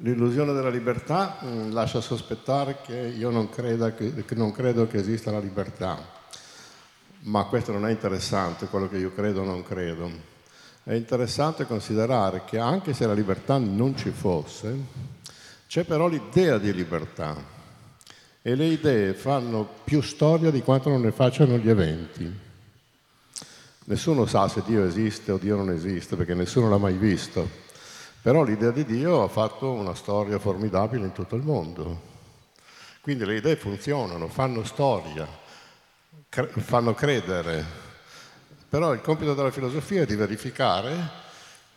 L'illusione della libertà mh, lascia sospettare che io non, che, che non credo che esista la libertà, ma questo non è interessante, quello che io credo o non credo. È interessante considerare che anche se la libertà non ci fosse, c'è però l'idea di libertà e le idee fanno più storia di quanto non ne facciano gli eventi. Nessuno sa se Dio esiste o Dio non esiste, perché nessuno l'ha mai visto però l'idea di Dio ha fatto una storia formidabile in tutto il mondo. Quindi le idee funzionano, fanno storia, cre- fanno credere. Però il compito della filosofia è di verificare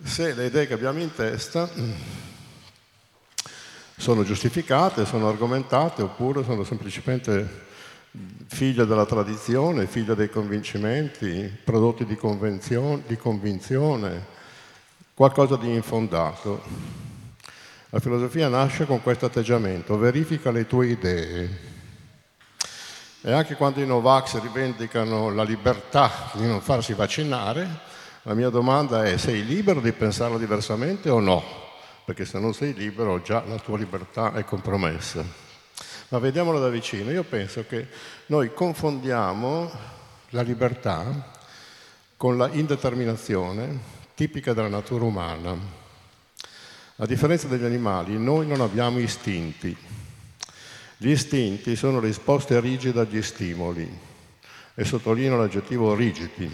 se le idee che abbiamo in testa sono giustificate, sono argomentate oppure sono semplicemente figlie della tradizione, figlie dei convincimenti, prodotti di, di convinzione qualcosa di infondato. La filosofia nasce con questo atteggiamento, verifica le tue idee. E anche quando i Novax rivendicano la libertà di non farsi vaccinare, la mia domanda è sei libero di pensarla diversamente o no? Perché se non sei libero già la tua libertà è compromessa. Ma vediamolo da vicino. Io penso che noi confondiamo la libertà con la indeterminazione tipica della natura umana. A differenza degli animali, noi non abbiamo istinti. Gli istinti sono risposte rigide agli stimoli e sottolineo l'aggettivo rigidi.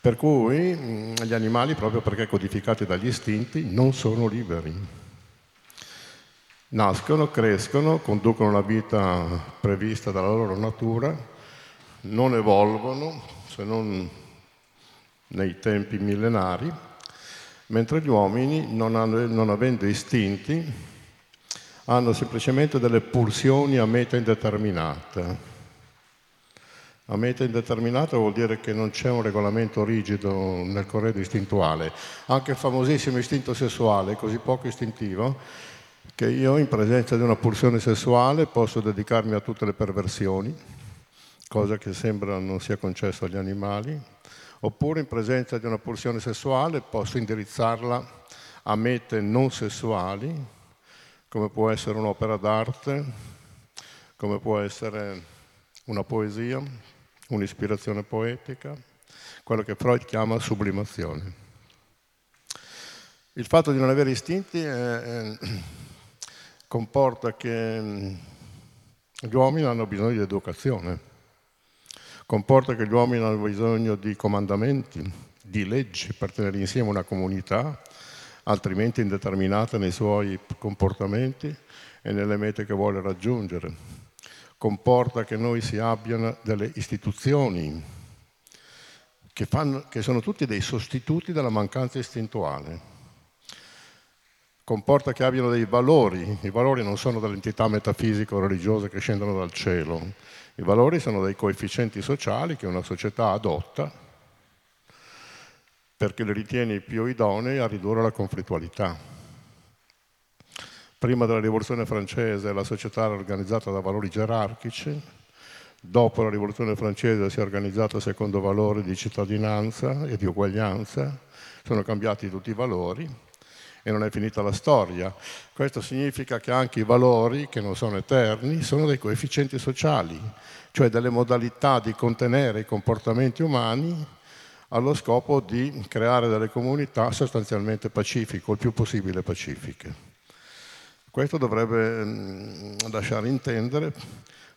Per cui mm, gli animali, proprio perché codificati dagli istinti, non sono liberi. Nascono, crescono, conducono la vita prevista dalla loro natura, non evolvono se non nei tempi millenari, mentre gli uomini, non, hanno, non avendo istinti, hanno semplicemente delle pulsioni a meta indeterminata. A meta indeterminata vuol dire che non c'è un regolamento rigido nel corredo istintuale. Anche il famosissimo istinto sessuale così poco istintivo che io in presenza di una pulsione sessuale posso dedicarmi a tutte le perversioni, cosa che sembra non sia concesso agli animali, oppure in presenza di una pulsione sessuale posso indirizzarla a mete non sessuali, come può essere un'opera d'arte, come può essere una poesia, un'ispirazione poetica, quello che Freud chiama sublimazione. Il fatto di non avere istinti eh, comporta che gli uomini hanno bisogno di educazione comporta che gli uomini hanno bisogno di comandamenti, di leggi per tenere insieme una comunità, altrimenti indeterminata nei suoi comportamenti e nelle mete che vuole raggiungere. Comporta che noi si abbiano delle istituzioni che, fanno, che sono tutti dei sostituti della mancanza istintuale. Comporta che abbiano dei valori, i valori non sono delle entità metafisiche o religiose che scendono dal cielo, i valori sono dei coefficienti sociali che una società adotta perché li ritiene più idonei a ridurre la conflittualità. Prima della rivoluzione francese la società era organizzata da valori gerarchici, dopo la rivoluzione francese si è organizzata secondo valori di cittadinanza e di uguaglianza, sono cambiati tutti i valori e non è finita la storia. Questo significa che anche i valori, che non sono eterni, sono dei coefficienti sociali, cioè delle modalità di contenere i comportamenti umani allo scopo di creare delle comunità sostanzialmente pacifiche, o il più possibile pacifiche. Questo dovrebbe mm, lasciare intendere,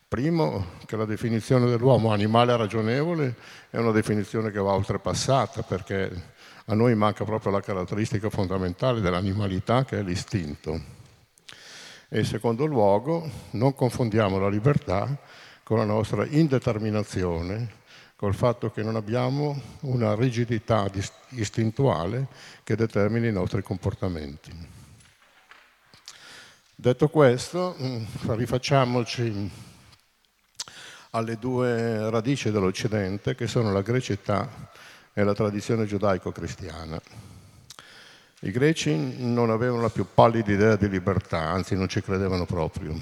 primo, che la definizione dell'uomo animale ragionevole è una definizione che va oltrepassata, perché a noi manca proprio la caratteristica fondamentale dell'animalità che è l'istinto. E in secondo luogo non confondiamo la libertà con la nostra indeterminazione, col fatto che non abbiamo una rigidità istintuale che determini i nostri comportamenti. Detto questo, mm, rifacciamoci alle due radici dell'Occidente, che sono la grecità è la tradizione giudaico-cristiana. I greci non avevano la più pallida idea di libertà, anzi non ci credevano proprio.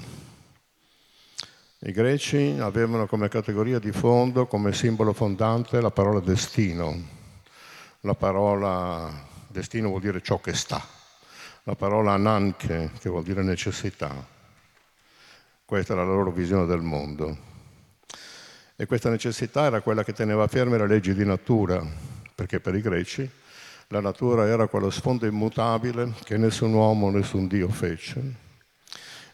I greci avevano come categoria di fondo, come simbolo fondante, la parola destino. La parola destino vuol dire ciò che sta. la parola ananche, che vuol dire necessità. Questa era la loro visione del mondo. E questa necessità era quella che teneva ferme le leggi di natura, perché per i greci la natura era quello sfondo immutabile che nessun uomo, nessun Dio fece.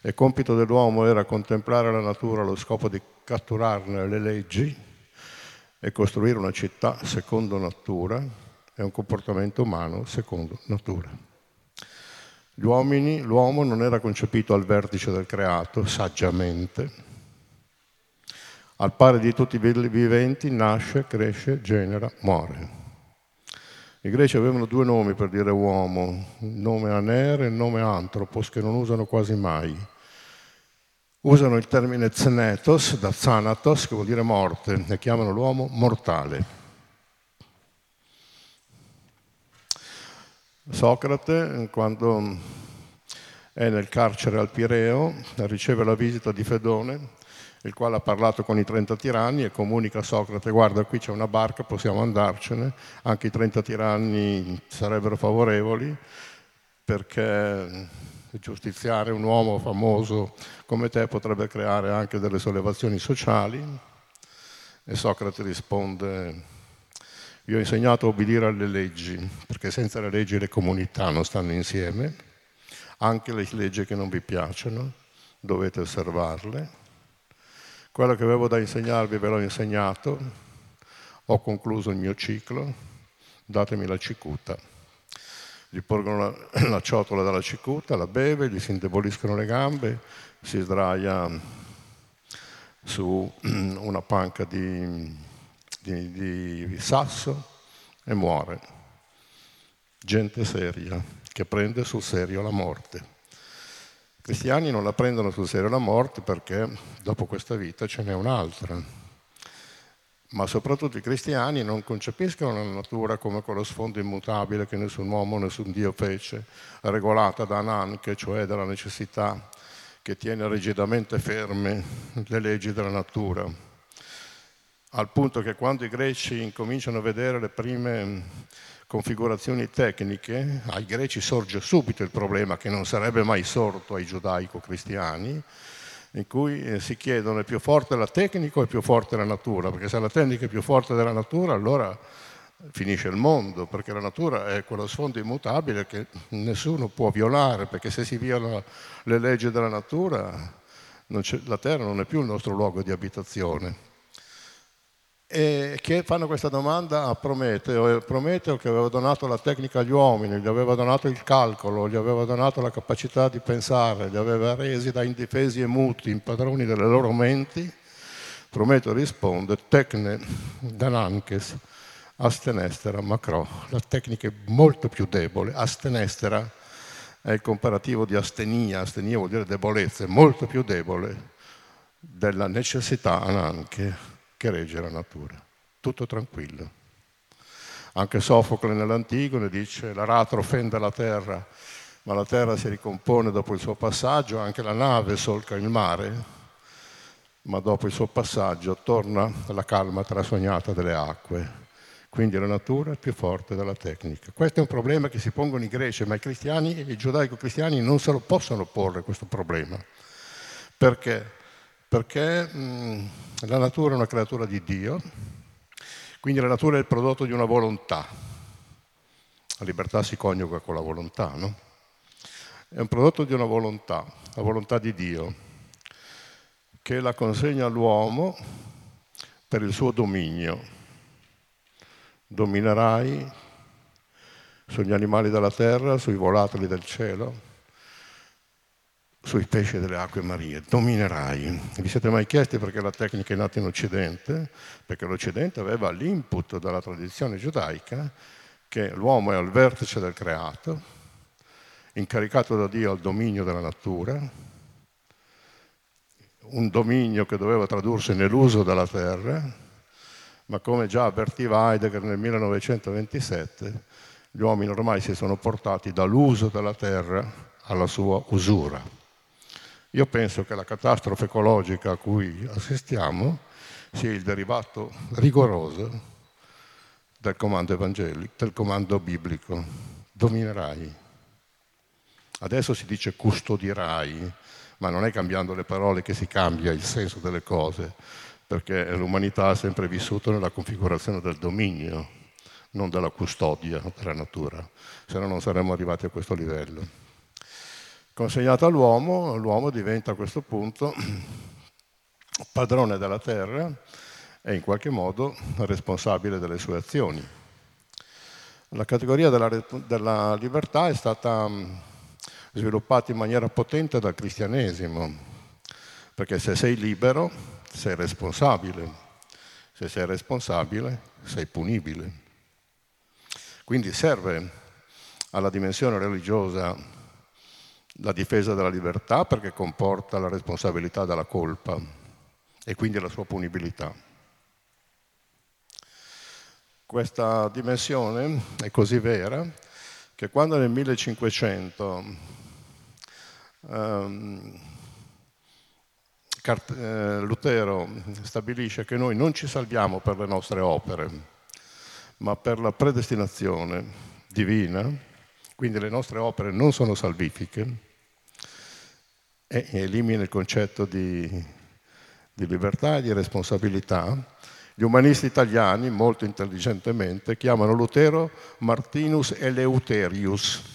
E compito dell'uomo era contemplare la natura allo scopo di catturarne le leggi e costruire una città secondo natura e un comportamento umano secondo natura. Gli uomini, l'uomo non era concepito al vertice del creato, saggiamente. Al pari di tutti i viventi, nasce, cresce, genera, muore. I greci avevano due nomi per dire uomo, il nome Aner e il nome Anthropos, che non usano quasi mai. Usano il termine Znetos, da Zanatos, che vuol dire morte, e chiamano l'uomo mortale. Socrate, quando è nel carcere al Pireo, riceve la visita di Fedone, il quale ha parlato con i 30 tiranni e comunica a Socrate, guarda qui c'è una barca, possiamo andarcene, anche i 30 tiranni sarebbero favorevoli perché giustiziare un uomo famoso come te potrebbe creare anche delle sollevazioni sociali. E Socrate risponde, vi ho insegnato a obbedire alle leggi, perché senza le leggi le comunità non stanno insieme, anche le leggi che non vi piacciono, dovete osservarle. Quello che avevo da insegnarvi ve l'ho insegnato, ho concluso il mio ciclo, datemi la cicuta. Gli porgono la, la ciotola dalla cicuta, la beve, gli si indeboliscono le gambe, si sdraia su una panca di di, di sasso e muore. Gente seria che prende sul serio la morte. Cristiani non la prendono sul serio la morte perché dopo questa vita ce n'è un'altra. Ma soprattutto i cristiani non concepiscono la natura come quello sfondo immutabile che nessun uomo, nessun Dio fece, regolata da Ananche, cioè dalla necessità che tiene rigidamente ferme le leggi della natura al punto che quando i greci incominciano a vedere le prime configurazioni tecniche, ai greci sorge subito il problema che non sarebbe mai sorto ai giudaico-cristiani, in cui eh, si chiedono è più forte la tecnica o è più forte la natura, perché se la tecnica è più forte della natura allora finisce il mondo, perché la natura è quello sfondo immutabile che nessuno può violare, perché se si violano le leggi della natura la terra non è più il nostro luogo di abitazione e che fanno questa domanda? A Prometeo, e Prometeo che aveva donato la tecnica agli uomini, gli aveva donato il calcolo, gli aveva donato la capacità di pensare, li aveva resi da indifesi e muti, impadroni delle loro menti, Prometeo risponde, tecne dananches, astenestera macro, la tecnica è molto più debole, astenestera è il comparativo di astenia, astenia vuol dire debolezza, è molto più debole della necessità ananche che regge la natura. Tutto tranquillo. Anche Sofocle nell'Antigone dice l'aratro fende la terra, ma la terra si ricompone dopo il suo passaggio, anche la nave solca il mare, ma dopo il suo passaggio torna la calma trasognata delle acque. Quindi la natura è più forte della tecnica. Questo è un problema che si pongono i greci, ma i cristiani, i giudaico-cristiani non se lo possono porre questo problema. Perché? Perché mh, la natura è una creatura di Dio, quindi la natura è il prodotto di una volontà. La libertà si coniuga con la volontà, no? È un prodotto di una volontà, la volontà di Dio, che la consegna all'uomo per il suo dominio. Dominerai sugli animali della terra, sui volatili del cielo, sui pesci delle acque marie, dominerai. Vi siete mai chiesti perché la tecnica è nata in Occidente? Perché l'Occidente aveva l'input dalla tradizione giudaica che l'uomo è al vertice del creato, incaricato da Dio al dominio della natura, un dominio che doveva tradursi nell'uso della terra, ma come già avvertiva Heidegger nel 1927, gli uomini ormai si sono portati dall'uso della terra alla sua usura. Io penso che la catastrofe ecologica a cui assistiamo sia il derivato rigoroso del comando evangelico, del comando biblico. Dominerai. Adesso si dice custodirai, ma non è cambiando le parole che si cambia il senso delle cose, perché l'umanità ha sempre vissuto nella configurazione del dominio, non della custodia della natura, se no non saremmo arrivati a questo livello. Consegnato all'uomo, l'uomo diventa a questo punto padrone della terra e in qualche modo responsabile delle sue azioni. La categoria della, della libertà è stata sviluppata in maniera potente dal cristianesimo, perché se sei libero sei responsabile, se sei responsabile sei punibile. Quindi serve alla dimensione religiosa la difesa della libertà perché comporta la responsabilità della colpa e quindi la sua punibilità. Questa dimensione è così vera che quando nel 1500 ehm, eh, Lutero stabilisce che noi non ci salviamo per le nostre opere, ma per la predestinazione divina, quindi le nostre opere non sono salvifiche, e elimina il concetto di, di libertà e di responsabilità, gli umanisti italiani, molto intelligentemente, chiamano Lutero Martinus Eleuterius.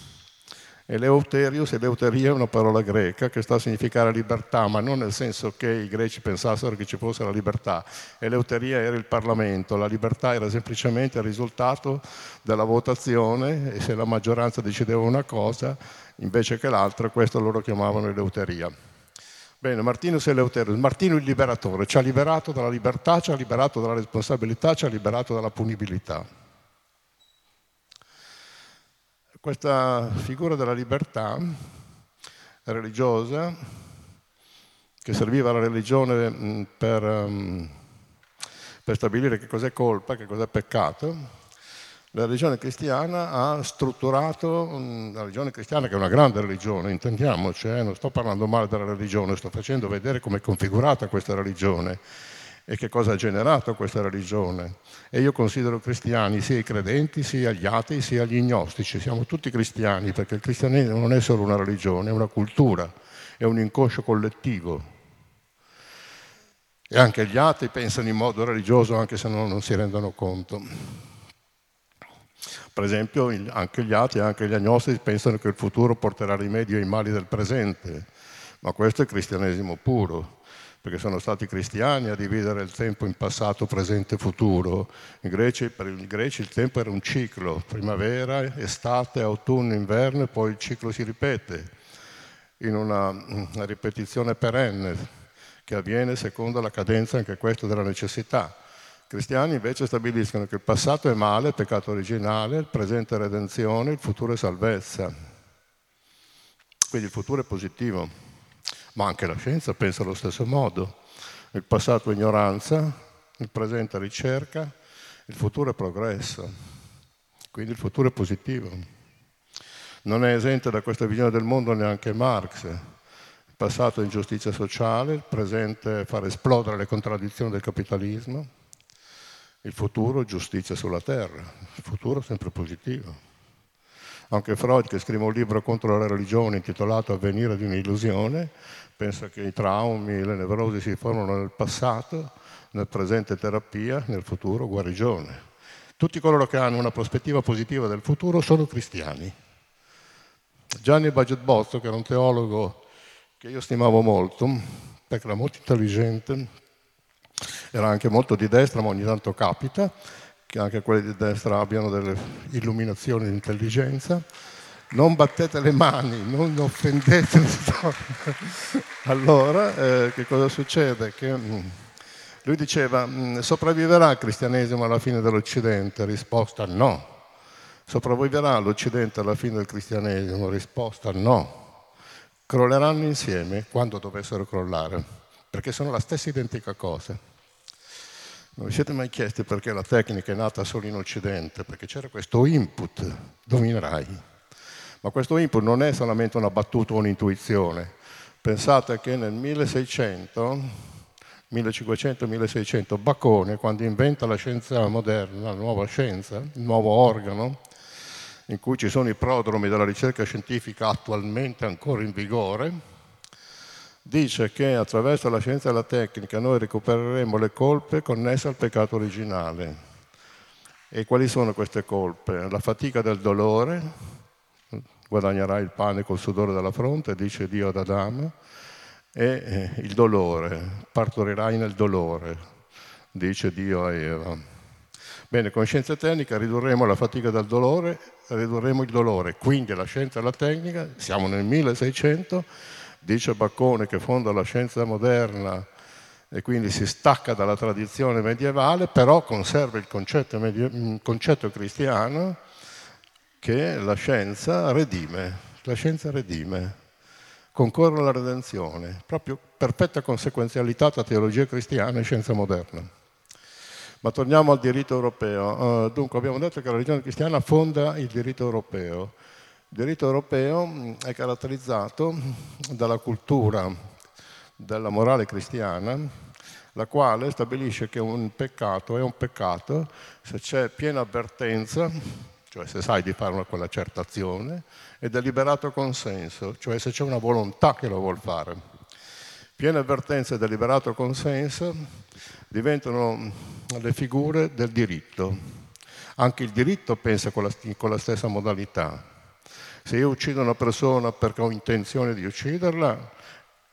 Eleuterius, eleuteria è una parola greca che sta a significare libertà, ma non nel senso che i greci pensassero che ci fosse la libertà. Eleuteria era il Parlamento, la libertà era semplicemente il risultato della votazione e se la maggioranza decideva una cosa invece che l'altra, questo loro chiamavano eleuteria. Bene, Martinus Eleuterius, Martino il liberatore, ci ha liberato dalla libertà, ci ha liberato dalla responsabilità, ci ha liberato dalla punibilità. Questa figura della libertà religiosa, che serviva alla religione mm, per, mm, per stabilire che cos'è colpa, che cos'è peccato, la religione cristiana ha strutturato, la religione cristiana che è una grande religione, intendiamoci, eh, non sto parlando male della religione, sto facendo vedere come è configurata questa religione e che cosa ha generato questa religione. E io considero cristiani sia i credenti, sia gli atei, sia gli gnostici, siamo tutti cristiani perché il cristianesimo non è solo una religione, è una cultura, è un inconscio collettivo. E anche gli atei pensano in modo religioso anche se non, non si rendono conto. Per esempio anche gli atei, anche gli agnostici pensano che il futuro porterà rimedio ai mali del presente, ma questo è cristianesimo puro, perché sono stati cristiani a dividere il tempo in passato, presente e futuro. Greci, per i greci il tempo era un ciclo, primavera, estate, autunno, inverno e poi il ciclo si ripete in una, una ripetizione perenne che avviene secondo la cadenza anche questo della necessità cristiani invece stabiliscono che il passato è male, peccato originale, il presente è redenzione, il futuro è salvezza. Quindi il futuro è positivo, ma anche la scienza pensa allo stesso modo. Il passato è ignoranza, il presente è ricerca, il futuro è progresso. Quindi il futuro è positivo. Non è esente da questa visione del mondo neanche Marx. Il passato è ingiustizia sociale, il presente è far esplodere le contraddizioni del capitalismo, il futuro giustizia sulla terra, il futuro sempre positivo. Anche Freud, che scrive un libro contro la religione intitolato Avvenire di un'illusione, pensa che i traumi le nevrosi si formano nel passato, nel presente terapia, nel futuro guarigione. Tutti coloro che hanno una prospettiva positiva del futuro sono cristiani. Gianni Baget Bozzo, che era un teologo che io stimavo molto, perché era molto intelligente, era anche molto di destra, ma ogni tanto capita che anche quelli di destra abbiano delle illuminazioni di intelligenza. Non battete le mani, non offendete. allora, eh, che cosa succede? Che, mm, lui diceva, mm, sopravviverà il cristianesimo alla fine dell'Occidente? Risposta no. Sopravviverà l'Occidente alla fine del cristianesimo? Risposta no. Crolleranno insieme quando dovessero crollare, perché sono la stessa identica cosa. Non vi siete mai chiesti perché la tecnica è nata solo in Occidente? Perché c'era questo input, dominerai. Ma questo input non è solamente una battuta o un'intuizione. Pensate che nel 1600, 1500-1600, Bacone, quando inventa la scienza moderna, la nuova scienza, il nuovo organo, in cui ci sono i prodromi della ricerca scientifica attualmente ancora in vigore, dice che attraverso la scienza e la tecnica noi recupereremo le colpe connesse al peccato originale. E quali sono queste colpe? La fatica del dolore, guadagnerai il pane col sudore della fronte, dice Dio ad Adamo, e eh, il dolore, partorirai nel dolore, dice Dio a Eva. Bene, con scienza tecnica ridurremo la fatica del dolore, ridurremo il dolore, quindi la scienza e la tecnica, siamo nel 1600, dice Baccone che fonda la scienza moderna e quindi si stacca dalla tradizione medievale, però conserva il concetto, medie- il concetto cristiano che la scienza redime, la scienza redime, concorre alla redenzione, proprio perfetta conseguenzialità tra teologia cristiana e scienza moderna. Ma torniamo al diritto europeo. Uh, dunque abbiamo detto che la religione cristiana fonda il diritto europeo. Il diritto europeo mm, è caratterizzato dalla cultura della morale cristiana, la quale stabilisce che un peccato è un peccato se c'è piena avvertenza, cioè se sai di fare una quella certa azione, e deliberato consenso, cioè se c'è una volontà che lo vuol fare. Piena avvertenza e deliberato consenso diventano le figure del diritto. Anche il diritto pensa con la, con la stessa modalità. Se io uccido una persona perché ho intenzione di ucciderla,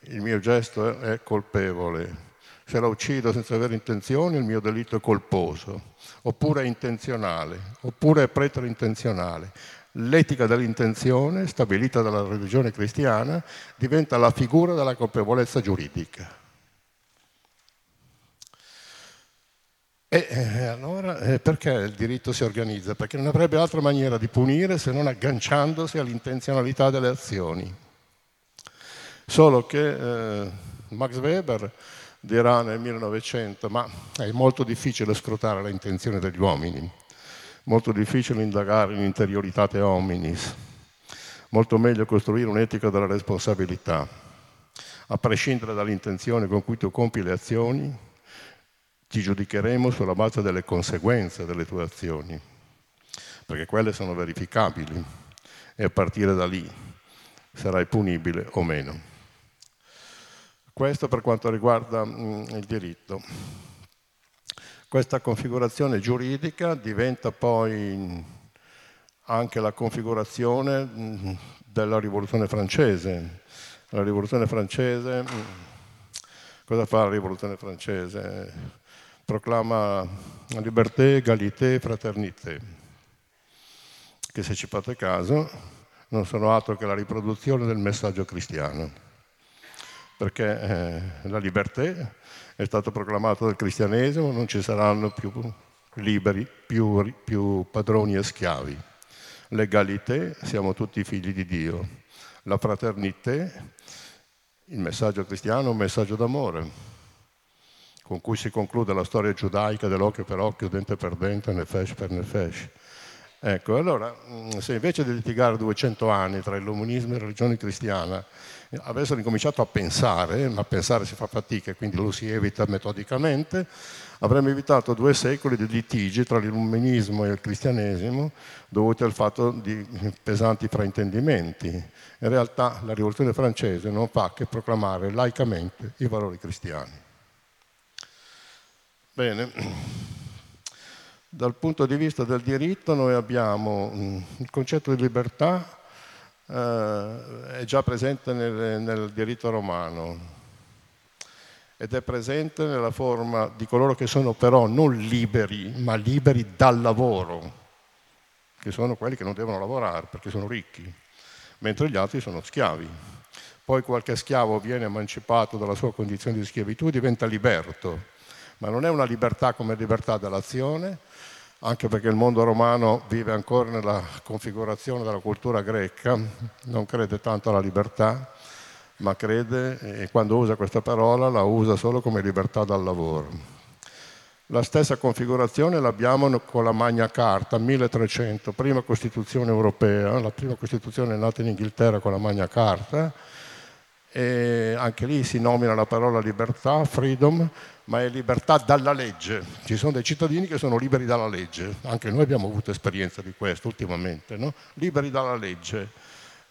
il mio gesto è, colpevole. Se la uccido senza avere intenzione, il mio delitto è colposo, oppure è intenzionale, oppure è preterintenzionale. L'etica dell'intenzione, stabilita dalla religione cristiana, diventa la figura della colpevolezza giuridica. E eh, allora eh, perché il diritto si organizza? Perché non avrebbe altra maniera di punire se non agganciandosi all'intenzionalità delle azioni. Solo che eh, Max Weber dirà nel 1900, ma è molto difficile scrutare le intenzioni degli uomini, molto difficile indagare l'interioritate hominis, molto meglio costruire un'etica della responsabilità. A prescindere dall'intenzione con cui tu compi le azioni, ti giudicheremo sulla base delle conseguenze delle tue azioni, perché quelle sono verificabili e a partire da lì sarai punibile o meno. Questo per quanto riguarda mm, il diritto. Questa configurazione giuridica diventa poi anche la configurazione mm, della rivoluzione francese. La rivoluzione francese, mm, cosa fa la rivoluzione francese? Proclama libertà, egalité, fraternité, che se ci fate caso non sono altro che la riproduzione del messaggio cristiano, perché eh, la libertà è stata proclamata dal cristianesimo, non ci saranno più liberi, più, più padroni e schiavi. L'egalité, siamo tutti figli di Dio. La fraternité, il messaggio cristiano è un messaggio d'amore con cui si conclude la storia giudaica dell'occhio per occhio, dente per dente, nefesh per nefesh. Ecco, allora, mm, se invece di litigare 200 anni tra illuminismo e religione cristiana avessero incominciato a pensare, ma pensare si fa fatica e quindi lo si evita metodicamente, avremmo evitato due secoli di litigi tra l'illuminismo e il cristianesimo dovuti al fatto di pesanti fraintendimenti. In realtà la rivoluzione francese non fa che proclamare laicamente i valori cristiani. Bene, dal punto di vista del diritto noi abbiamo mm, il concetto di libertà, eh, è già presente nel, nel diritto romano ed è presente nella forma di coloro che sono però non liberi, ma liberi dal lavoro, che sono quelli che non devono lavorare perché sono ricchi, mentre gli altri sono schiavi. Poi qualche schiavo viene emancipato dalla sua condizione di schiavitù e diventa liberto ma non è una libertà come libertà dell'azione, anche perché il mondo romano vive ancora nella configurazione della cultura greca, non crede tanto alla libertà, ma crede, e quando usa questa parola la usa solo come libertà dal lavoro. La stessa configurazione l'abbiamo con la Magna Carta, 1300, prima Costituzione europea, la prima Costituzione nata in Inghilterra con la Magna Carta, e anche lì si nomina la parola libertà, freedom, ma è libertà dalla legge. Ci sono dei cittadini che sono liberi dalla legge, anche noi abbiamo avuto esperienza di questo ultimamente, no? liberi dalla legge,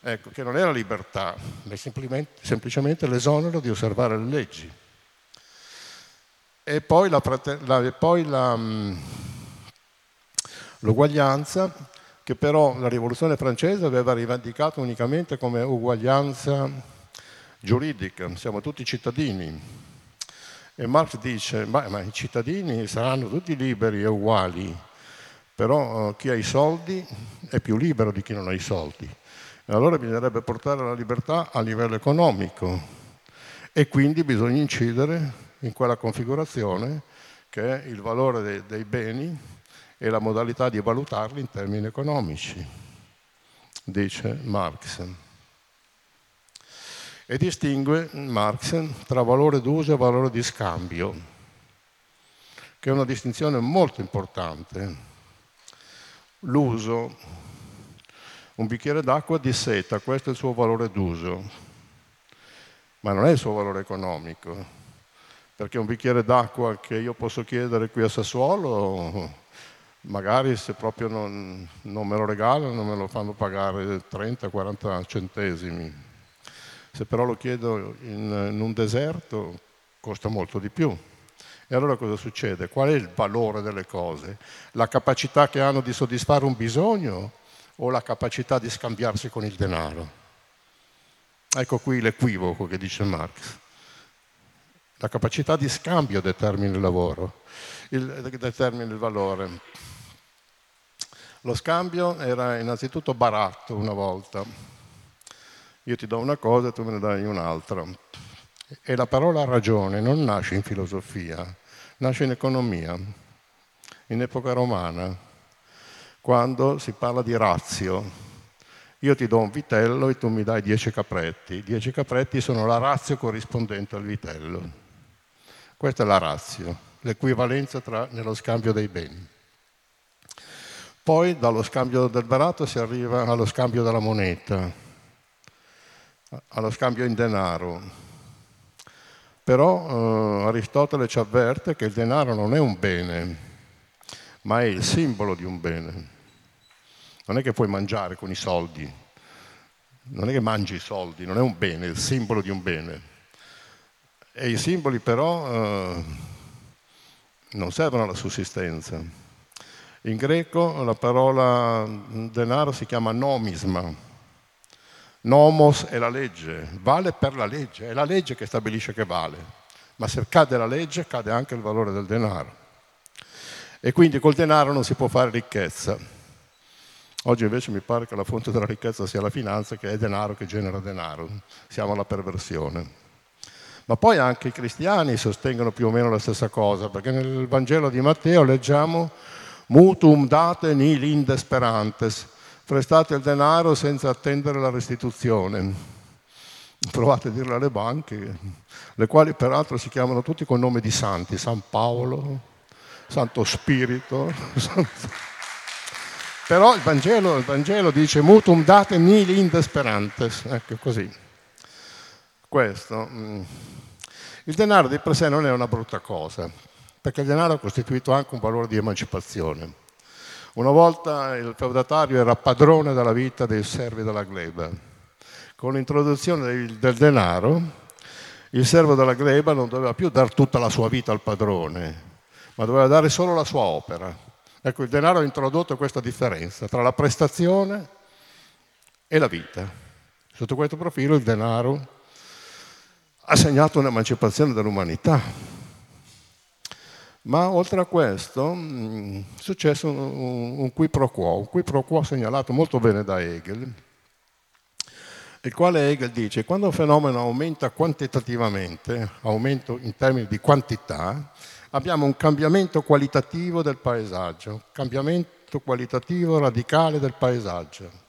ecco, che non è la libertà, ma è semplicemente l'esonero di osservare le leggi. E poi, la, la, poi la, mm, l'uguaglianza, che però la rivoluzione francese aveva rivendicato unicamente come uguaglianza giuridica, siamo tutti cittadini, e Marx dice, ma, ma i cittadini saranno tutti liberi e uguali, però uh, chi ha i soldi è più libero di chi non ha i soldi. E allora bisognerebbe portare la libertà a livello economico e quindi bisogna incidere in quella configurazione che è il valore dei, dei beni e la modalità di valutarli in termini economici, dice Marx e distingue Marx tra valore d'uso e valore di scambio, che è una distinzione molto importante. L'uso, un bicchiere d'acqua di seta, questo è il suo valore d'uso, ma non è il suo valore economico, perché un bicchiere d'acqua che io posso chiedere qui a Sassuolo, magari se proprio non, non me lo regalano, me lo fanno pagare 30-40 centesimi se però lo chiedo in, in un deserto costa molto di più. E allora cosa succede? Qual è il valore delle cose? La capacità che hanno di soddisfare un bisogno o la capacità di scambiarsi con il denaro? Ecco qui l'equivoco che dice Marx. La capacità di scambio determina il lavoro, il, determina il valore. Lo scambio era innanzitutto baratto una volta, io ti do una cosa e tu me ne dai un'altra. E la parola ragione non nasce in filosofia, nasce in economia, in epoca romana, quando si parla di razio. Io ti do un vitello e tu mi dai dieci capretti. Dieci capretti sono la razio corrispondente al vitello. Questa è la razio, l'equivalenza tra, nello scambio dei beni. Poi dallo scambio del barato si arriva allo scambio della moneta allo scambio in denaro. Però eh, Aristotele ci avverte che il denaro non è un bene, ma è il simbolo di un bene. Non è che puoi mangiare con i soldi, non è che mangi i soldi, non è un bene, è il simbolo di un bene. E i simboli però eh, non servono alla sussistenza. In greco la parola denaro si chiama nomisma, Nomos è la legge, vale per la legge, è la legge che stabilisce che vale, ma se cade la legge cade anche il valore del denaro. E quindi col denaro non si può fare ricchezza. Oggi invece mi pare che la fonte della ricchezza sia la finanza, che è denaro che genera denaro. Siamo alla perversione. Ma poi anche i cristiani sostengono più o meno la stessa cosa, perché nel Vangelo di Matteo leggiamo mutum date nil indesperantes, prestate il denaro senza attendere la restituzione. Provate a dirlo alle banche, le quali peraltro si chiamano tutti con nome di santi, San Paolo, Santo Spirito. Però il Vangelo, il Vangelo, dice mutum date nil indesperantes, ecco così. Questo. Mm. Il denaro di per sé non è una brutta cosa, perché il denaro ha costituito anche un valore di emancipazione. Una volta il feudatario era padrone della vita dei servi della gleba. Con l'introduzione del, denaro, il servo della gleba non doveva più dare tutta la sua vita al padrone, ma doveva dare solo la sua opera. Ecco, il denaro ha introdotto questa differenza tra la prestazione e la vita. Sotto questo profilo il denaro ha segnato un'emancipazione dell'umanità ma oltre a questo mm, è successo un, un qui pro quo, un qui pro quo segnalato molto bene da Hegel, il quale Hegel dice quando un fenomeno aumenta quantitativamente, aumento in termini di quantità, abbiamo un cambiamento qualitativo del paesaggio, un cambiamento qualitativo radicale del paesaggio.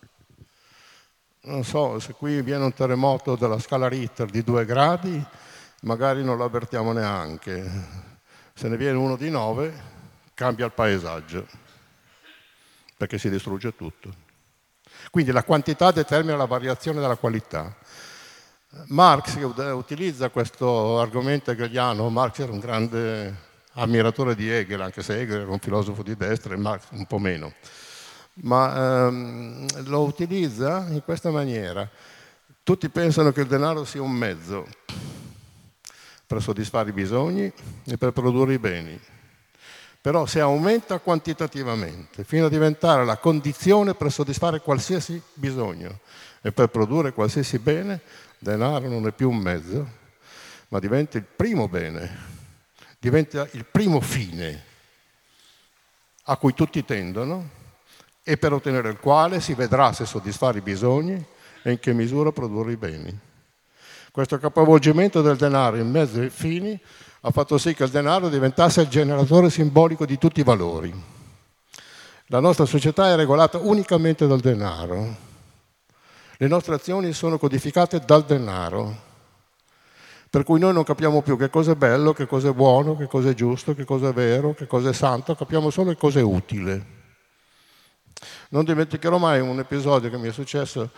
Non so, se qui viene un terremoto della scala Richter di due gradi, magari non lo avvertiamo neanche se ne viene uno di nove, cambia il paesaggio, perché si distrugge tutto. Quindi la quantità determina la variazione della qualità. Marx utilizza questo argomento hegeliano, Marx era un grande ammiratore di Hegel, anche se Hegel era un filosofo di destra e Marx un po' meno, ma ehm, lo utilizza in questa maniera. Tutti pensano che il denaro sia un mezzo per soddisfare i bisogni e per produrre i beni, però se aumenta quantitativamente fino a diventare la condizione per soddisfare qualsiasi bisogno e per produrre qualsiasi bene, denaro non è più un mezzo, ma diventa il primo bene, diventa il primo fine a cui tutti tendono e per ottenere il quale si vedrà se soddisfare i bisogni e in che misura produrre i beni. Questo capovolgimento del denaro in mezzo ai fini ha fatto sì che il denaro diventasse il generatore simbolico di tutti i valori. La nostra società è regolata unicamente dal denaro. Le nostre azioni sono codificate dal denaro, per cui noi non capiamo più che cosa è bello, che cosa è buono, che cosa è giusto, che cosa è vero, che cosa è santo, capiamo solo che cosa è utile. Non dimenticherò mai un episodio che mi è successo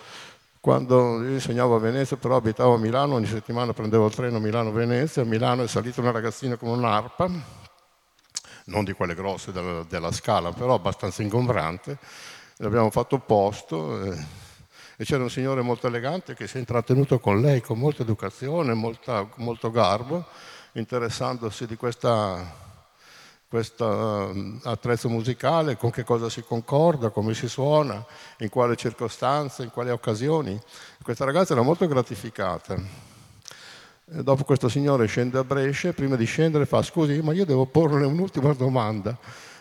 quando io insegnavo a Venezia, però abitavo a Milano, ogni settimana prendevo il treno Milano-Venezia, a Milano è salita una ragazzina con un'arpa, non di quelle grosse della, della scala, però abbastanza ingombrante, l'abbiamo fatto posto. Eh, e c'era un signore molto elegante che si è intrattenuto con lei con molta educazione, molta, molto garbo, interessandosi di questa, questo mm, attrezzo musicale, con che cosa si concorda, come si suona, in quale circostanze, in quali occasioni. Questa ragazza era molto gratificata. E dopo questo signore scende a Brescia prima di scendere fa scusi, ma io devo porle un'ultima domanda.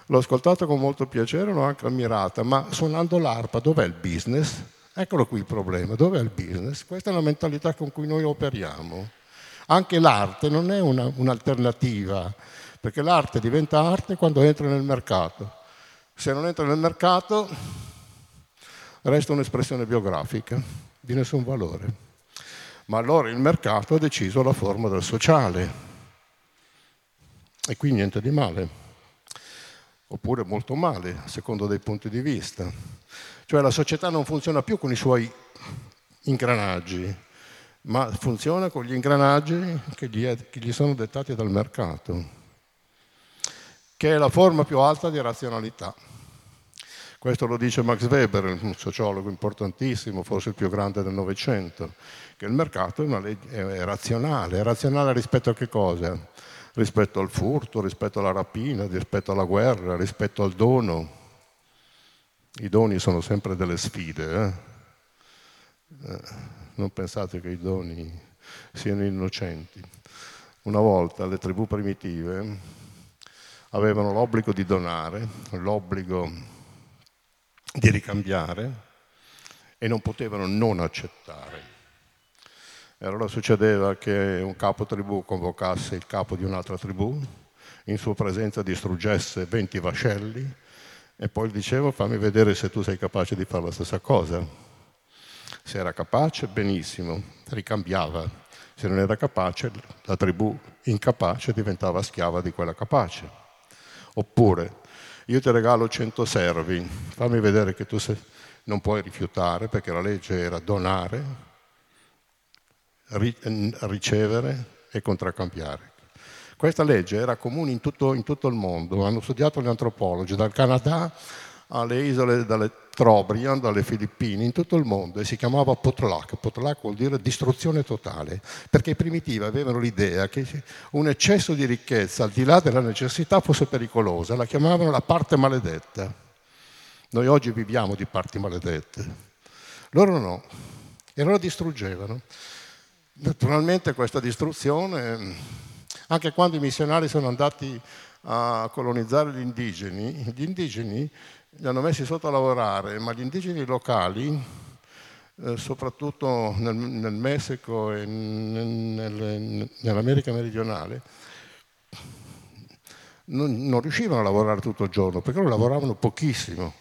L'ho ascoltato con molto piacere, l'ho anche ammirata, ma suonando l'arpa dov'è il business? Eccolo qui il problema, dov'è il business? Questa è la mentalità con cui noi operiamo. Anche l'arte non è una, un'alternativa, perché l'arte diventa arte quando entra nel mercato. Se non entra nel mercato resta un'espressione biografica di nessun valore. Ma allora il mercato ha deciso la forma del sociale e qui niente di male, oppure molto male, secondo dei punti di vista. Cioè la società non funziona più con i suoi ingranaggi, ma funziona con gli ingranaggi che gli, sono dettati dal mercato, che è la forma più alta di razionalità. Questo lo dice Max Weber, un sociologo importantissimo, forse il più grande del Novecento, che il mercato è, una legge, è razionale. È razionale rispetto a che cosa? Rispetto al furto, rispetto alla rapina, rispetto alla guerra, rispetto al dono. I doni sono sempre delle sfide. Eh? Eh, non pensate che i doni siano innocenti. Una volta le tribù primitive avevano l'obbligo di donare, l'obbligo di ricambiare e non potevano non accettare. E allora succedeva che un capo tribù convocasse il capo di un'altra tribù, in sua presenza distruggesse 20 vascelli, e poi dicevo fammi vedere se tu sei capace di fare la stessa cosa. Se era capace, benissimo, ricambiava. Se non era capace, la tribù incapace diventava schiava di quella capace. Oppure, io ti regalo 100 servi, fammi vedere che tu sei, non puoi rifiutare, perché la legge era donare, ricevere e contraccambiare. Questa legge era comune in tutto, in tutto il mondo, hanno studiato gli antropologi, dal Canada alle isole dalle Trobriand, dalle Filippine, in tutto il mondo, e si chiamava Potlac. Potlac vuol dire distruzione totale, perché i primitivi avevano l'idea che un eccesso di ricchezza, al di là della necessità, fosse pericolosa, la chiamavano la parte maledetta. Noi oggi viviamo di parti maledette. Loro no, e loro distruggevano. Naturalmente questa distruzione anche quando i missionari sono andati a colonizzare gli indigeni, gli indigeni li hanno messi sotto a lavorare, ma gli indigeni locali, eh, soprattutto nel, nel, Messico e nel, nell'America meridionale, non, non, riuscivano a lavorare tutto il giorno perché loro lavoravano pochissimo,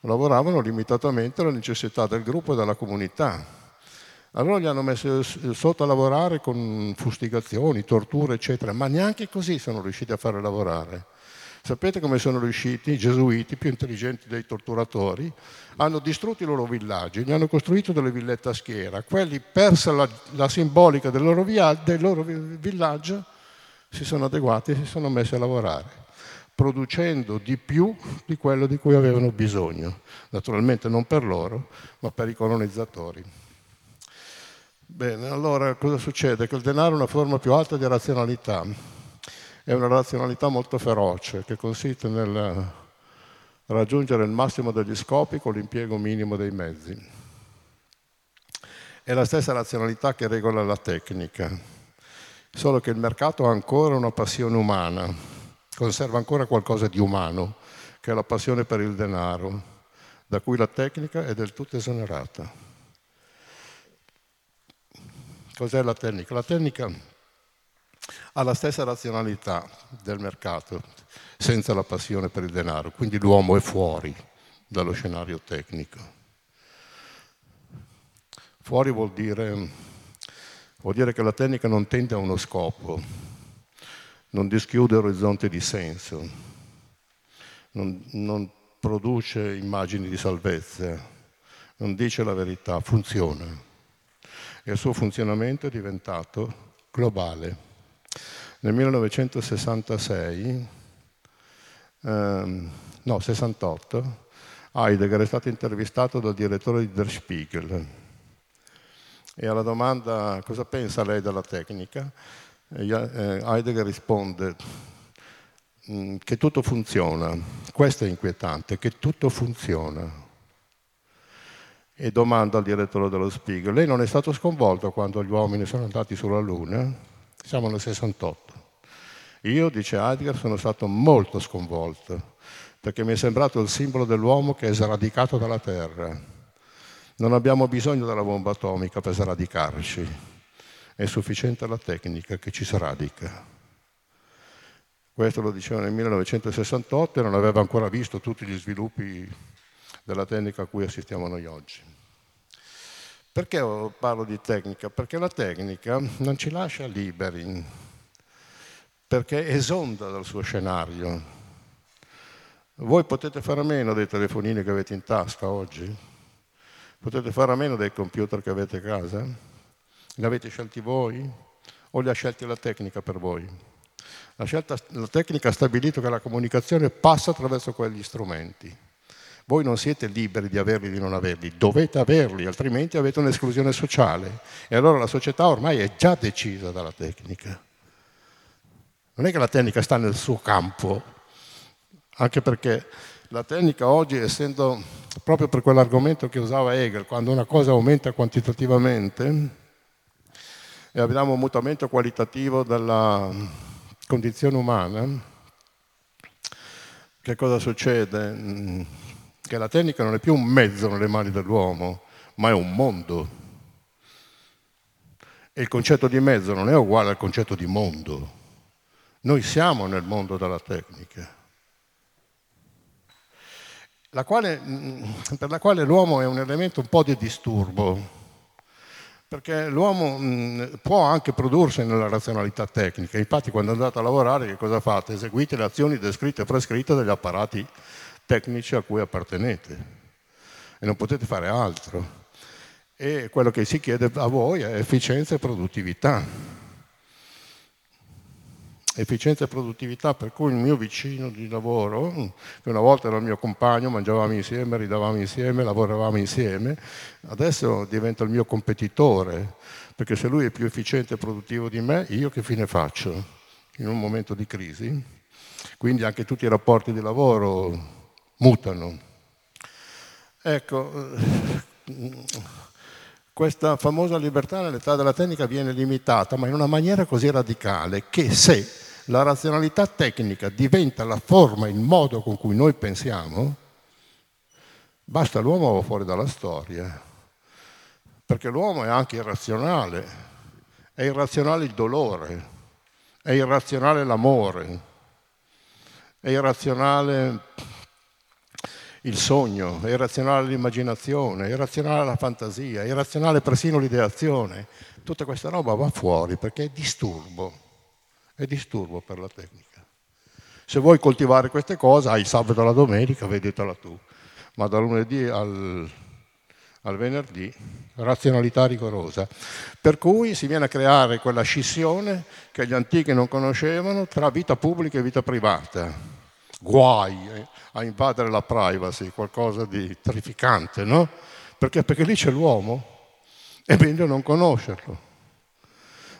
lavoravano limitatamente alle necessità del gruppo e della comunità. Allora li hanno messi sotto a lavorare con fustigazioni, torture, eccetera, ma neanche così sono riusciti a fare lavorare. Sapete come sono riusciti i gesuiti, più intelligenti dei torturatori? Hanno distrutto i loro villaggi, ne hanno costruito delle villette a schiera. Quelli, persa la, la simbolica del loro, via, del loro villaggio, si sono adeguati e si sono messi a lavorare producendo di più di quello di cui avevano bisogno, naturalmente non per loro, ma per i colonizzatori. Bene, allora cosa succede? Che il denaro è una forma più alta di razionalità, è una razionalità molto feroce che consiste nel raggiungere il massimo degli scopi con l'impiego minimo dei mezzi. È la stessa razionalità che regola la tecnica, solo che il mercato ha ancora una passione umana, conserva ancora qualcosa di umano, che è la passione per il denaro, da cui la tecnica è del tutto esonerata. Cos'è la tecnica? La tecnica ha la stessa razionalità del mercato, senza la passione per il denaro, quindi l'uomo è fuori dallo scenario tecnico. Fuori vuol dire, vuol dire che la tecnica non tende a uno scopo, non dischiude orizzonti di senso, non, non produce immagini di salvezza, non dice la verità, funziona. E il suo funzionamento è diventato globale. Nel 1966, ehm, no, 68, Heidegger è stato intervistato dal direttore di Der Spiegel e alla domanda cosa pensa lei della tecnica, eh, Heidegger risponde mm, che tutto funziona, questo è inquietante, che tutto funziona. E domanda al direttore dello Spiegel, lei non è stato sconvolto quando gli uomini sono andati sulla Luna? Siamo nel 68. Io, dice Heidegger, sono stato molto sconvolto, perché mi è sembrato il simbolo dell'uomo che è sradicato dalla Terra. Non abbiamo bisogno della bomba atomica per sradicarci è sufficiente la tecnica che ci sradica. Questo lo diceva nel 1968 e non aveva ancora visto tutti gli sviluppi della tecnica a cui assistiamo noi oggi. Perché parlo di tecnica? Perché la tecnica non ci lascia liberi, perché esonda dal suo scenario. Voi potete fare a meno dei telefonini che avete in tasca oggi? Potete fare a meno dei computer che avete a casa? Li avete scelti voi o li ha scelti la tecnica per voi? La, scelta, la tecnica ha stabilito che la comunicazione passa attraverso quegli strumenti. Voi non siete liberi di averli o di non averli, dovete averli, altrimenti avete un'esclusione sociale. E allora la società ormai è già decisa dalla tecnica. Non è che la tecnica sta nel suo campo, anche perché la tecnica oggi, essendo proprio per quell'argomento che usava Hegel, quando una cosa aumenta quantitativamente, e abbiamo un mutamento qualitativo della condizione umana, che cosa succede? Che la tecnica non è più un mezzo nelle mani dell'uomo, ma è un mondo. E il concetto di mezzo non è uguale al concetto di mondo. Noi siamo nel mondo della tecnica, la quale, per la quale l'uomo è un elemento un po' di disturbo, perché l'uomo mh, può anche prodursi nella razionalità tecnica. Infatti quando andate a lavorare che cosa fate? Eseguite le azioni descritte e prescritte dagli apparati tecnici a cui appartenete e non potete fare altro. E quello che si chiede a voi è efficienza e produttività efficienza e produttività, per cui il mio vicino di lavoro, che una volta era il mio compagno, mangiavamo insieme, ridavamo insieme, lavoravamo insieme, adesso diventa il mio competitore, perché se lui è più efficiente e produttivo di me, io che fine faccio in un momento di crisi? Quindi anche tutti i rapporti di lavoro mutano. Ecco, questa famosa libertà nell'età della tecnica viene limitata, ma in una maniera così radicale che se la razionalità tecnica diventa la forma, il modo con cui noi pensiamo, basta l'uomo fuori dalla storia, perché l'uomo è anche irrazionale, è irrazionale il dolore, è irrazionale l'amore, è irrazionale il sogno, è irrazionale l'immaginazione, è irrazionale la fantasia, è irrazionale persino l'ideazione. Tutta questa roba va fuori perché è disturbo è disturbo per la tecnica. Se vuoi coltivare queste cose, hai il sabato e la domenica, vedetela tu. Ma dal lunedì al, al venerdì, razionalità rigorosa. Per cui si viene a creare quella scissione che gli antichi non conoscevano tra vita pubblica e vita privata. Guai eh, a invadere la privacy, qualcosa di terrificante, no? Perché? Perché lì c'è l'uomo, è meglio non conoscerlo.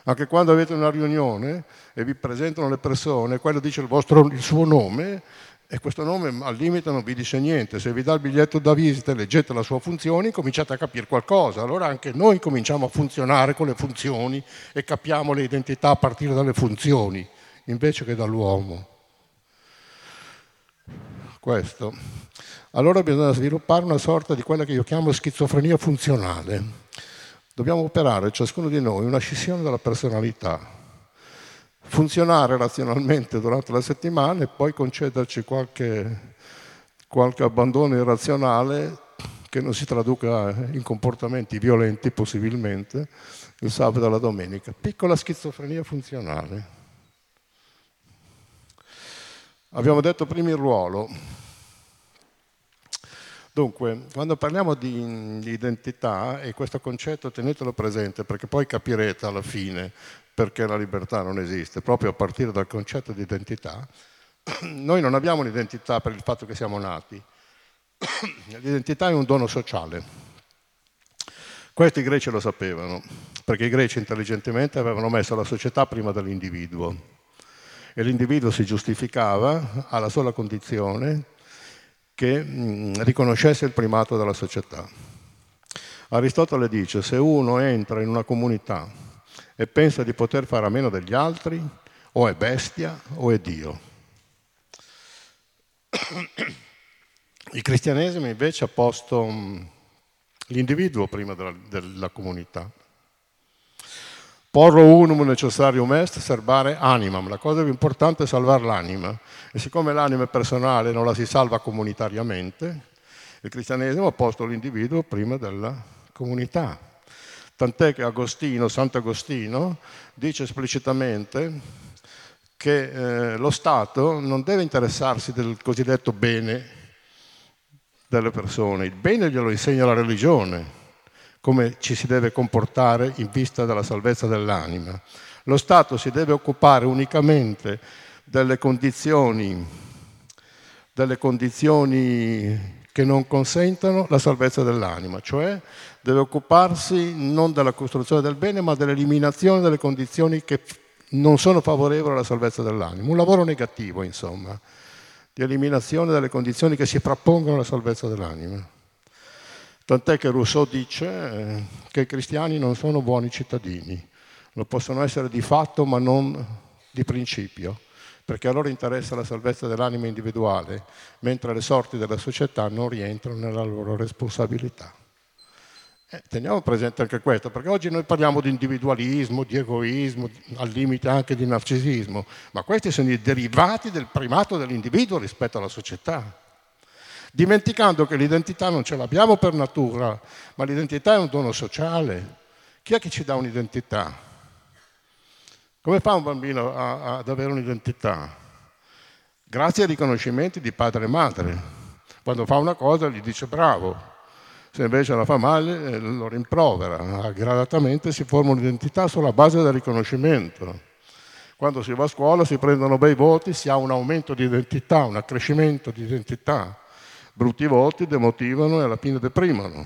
Anche quando avete una riunione e vi presentano le persone, quello dice il, vostro, il suo nome e questo nome al limite non vi dice niente. Se vi dà il biglietto da visita e leggete la sua funzione, cominciate a capire qualcosa. Allora anche noi cominciamo a funzionare con le funzioni e capiamo le identità a partire dalle funzioni, invece che dall'uomo. Questo. Allora bisogna sviluppare una sorta di quella che io chiamo schizofrenia funzionale Dobbiamo operare ciascuno di noi una scissione della personalità, funzionare razionalmente durante la settimana e poi concederci qualche, qualche abbandono irrazionale che non si traduca in comportamenti violenti possibilmente il sabato e la domenica. Piccola schizofrenia funzionale. Abbiamo detto prima il ruolo. Dunque, quando parliamo di, identità, e questo concetto tenetelo presente perché poi capirete alla fine perché la libertà non esiste, proprio a partire dal concetto di identità, noi non abbiamo un'identità per il fatto che siamo nati, l'identità è un dono sociale. Questo i greci lo sapevano, perché i greci intelligentemente avevano messo la società prima dell'individuo e l'individuo si giustificava alla sola condizione che mh, riconoscesse il primato della società. Aristotele dice se uno entra in una comunità e pensa di poter fare a meno degli altri, o è bestia o è Dio. Il cristianesimo invece ha posto l'individuo prima della, della comunità. Porro unum necessarium est, serbare animam. La cosa più importante è salvare l'anima. E siccome l'anima è personale non la si salva comunitariamente, il cristianesimo ha posto l'individuo prima della comunità. Tant'è che Agostino, Sant'Agostino, dice esplicitamente che eh, lo Stato non deve interessarsi del cosiddetto bene delle persone, il bene glielo insegna la religione, come ci si deve comportare in vista della salvezza dell'anima. Lo Stato si deve occupare unicamente delle condizioni, delle condizioni che non consentono la salvezza dell'anima, cioè deve occuparsi non della costruzione del bene, ma dell'eliminazione delle condizioni che non sono favorevoli alla salvezza dell'anima. Un lavoro negativo, insomma, di eliminazione delle condizioni che si frappongono alla salvezza dell'anima. Tant'è che Rousseau dice eh, che i cristiani non sono buoni cittadini, lo possono essere di fatto ma non di principio, perché a loro interessa la salvezza dell'anima individuale, mentre le sorti della società non rientrano nella loro responsabilità. Eh, teniamo presente anche questo, perché oggi noi parliamo di individualismo, di egoismo, al limite anche di narcisismo, ma questi sono i derivati del primato dell'individuo rispetto alla società dimenticando che l'identità non ce l'abbiamo per natura, ma l'identità è un dono sociale. Chi è che ci dà un'identità? Come fa un bambino a, a, ad avere un'identità? Grazie ai riconoscimenti di padre e madre. Quando fa una cosa gli dice bravo, se invece la fa male eh, lo rimprovera. Gradatamente si forma un'identità sulla base del riconoscimento. Quando si va a scuola si prendono bei voti, si ha un aumento di identità, un accrescimento di identità. Brutti voti demotivano e alla fine deprimano.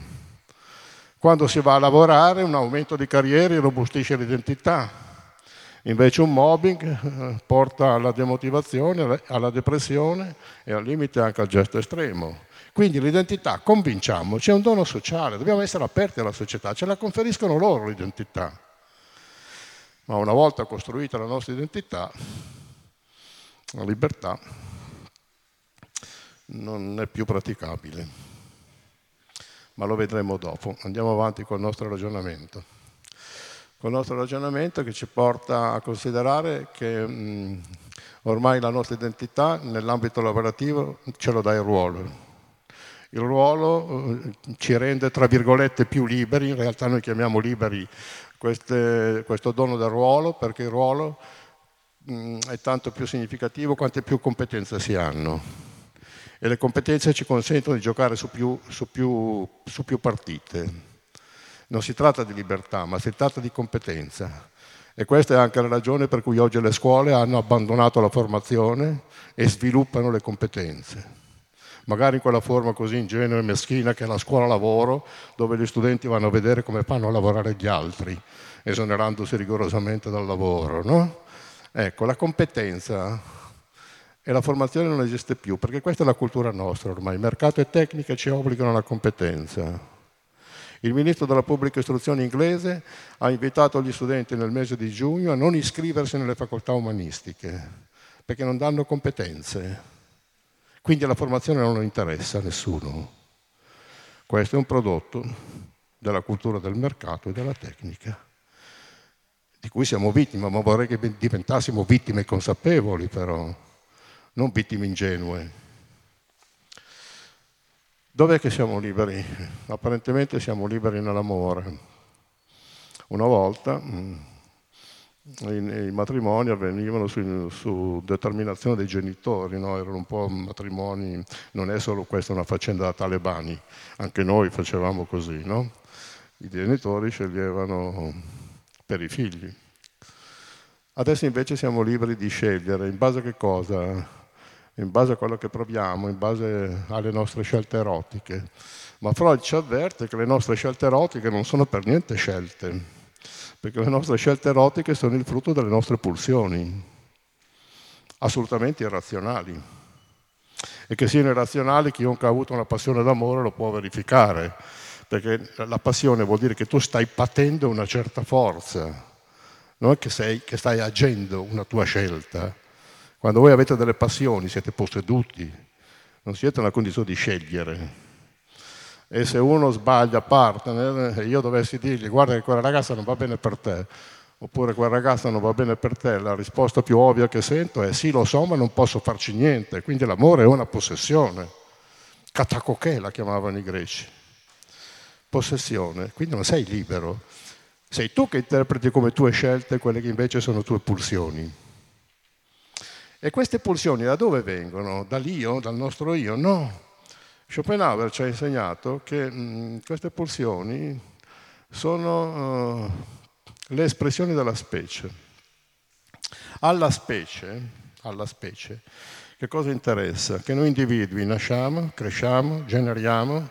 Quando si va a lavorare un aumento di carriere robustisce l'identità. Invece un mobbing eh, porta alla demotivazione, alla depressione e al limite anche al gesto estremo. Quindi l'identità, convinciamoci, è un dono sociale, dobbiamo essere aperti alla società, ce la conferiscono loro l'identità. Ma una volta costruita la nostra identità, la libertà non è più praticabile, ma lo vedremo dopo. Andiamo avanti col nostro ragionamento. Col nostro ragionamento che ci porta a considerare che mh, ormai la nostra identità nell'ambito lavorativo ce lo dà il ruolo. Il ruolo eh, ci rende, tra virgolette, più liberi, in realtà noi chiamiamo liberi queste, questo dono del ruolo perché il ruolo mm, è tanto più significativo quante più competenze si hanno. E le competenze ci consentono di giocare su più, su più, su più partite. Non si tratta di libertà, ma si tratta di competenza. E questa è anche la ragione per cui oggi le scuole hanno abbandonato la formazione e sviluppano le competenze. Magari in quella forma così ingenua e meschina che è la scuola lavoro, dove gli studenti vanno a vedere come fanno a lavorare gli altri, esonerandosi rigorosamente dal lavoro. No? Ecco, la competenza e la formazione non esiste più, perché questa è la cultura nostra ormai. Mercato e tecnica ci obbligano alla competenza. Il ministro della pubblica istruzione inglese ha invitato gli studenti nel mese di giugno a non iscriversi nelle facoltà umanistiche perché non danno competenze. Quindi la formazione non interessa a nessuno. Questo è un prodotto della cultura del mercato e della tecnica, di cui siamo vittime, ma vorrei che diventassimo vittime consapevoli però, non vittime ingenue. Dov'è che siamo liberi? Apparentemente siamo liberi nell'amore. Una volta mm, i, matrimoni avvenivano su, su, determinazione dei genitori, no? erano un po' matrimoni, non è solo questa una faccenda da talebani, anche noi facevamo così, no? i genitori sceglievano per i figli. Adesso invece siamo liberi di scegliere in base a che cosa? In base a quello che proviamo, in base alle nostre scelte erotiche. Ma Freud ci avverte che le nostre scelte erotiche non sono per niente scelte, perché le nostre scelte erotiche sono il frutto delle nostre pulsioni, assolutamente irrazionali. E che siano irrazionali, chiunque ha avuto una passione d'amore lo può verificare, perché la passione vuol dire che tu stai patendo una certa forza, non è che, sei, che stai agendo una tua scelta. Quando voi avete delle passioni siete posseduti, non siete nella condizione di scegliere. E se uno sbaglia partner e io dovessi dirgli guarda che quella ragazza non va bene per te, oppure quella ragazza non va bene per te, la risposta più ovvia che sento è sì lo so ma non posso farci niente, quindi l'amore è una possessione. Katakoke la chiamavano i greci. Possessione, quindi non sei libero. Sei tu che interpreti come tue scelte quelle che invece sono tue pulsioni. E queste pulsioni da dove vengono? Dall'io, dal nostro io? No. Schopenhauer ci ha insegnato che mh, queste pulsioni sono uh, le espressioni della specie. Alla specie, alla specie, che cosa interessa? Che noi individui nasciamo, cresciamo, generiamo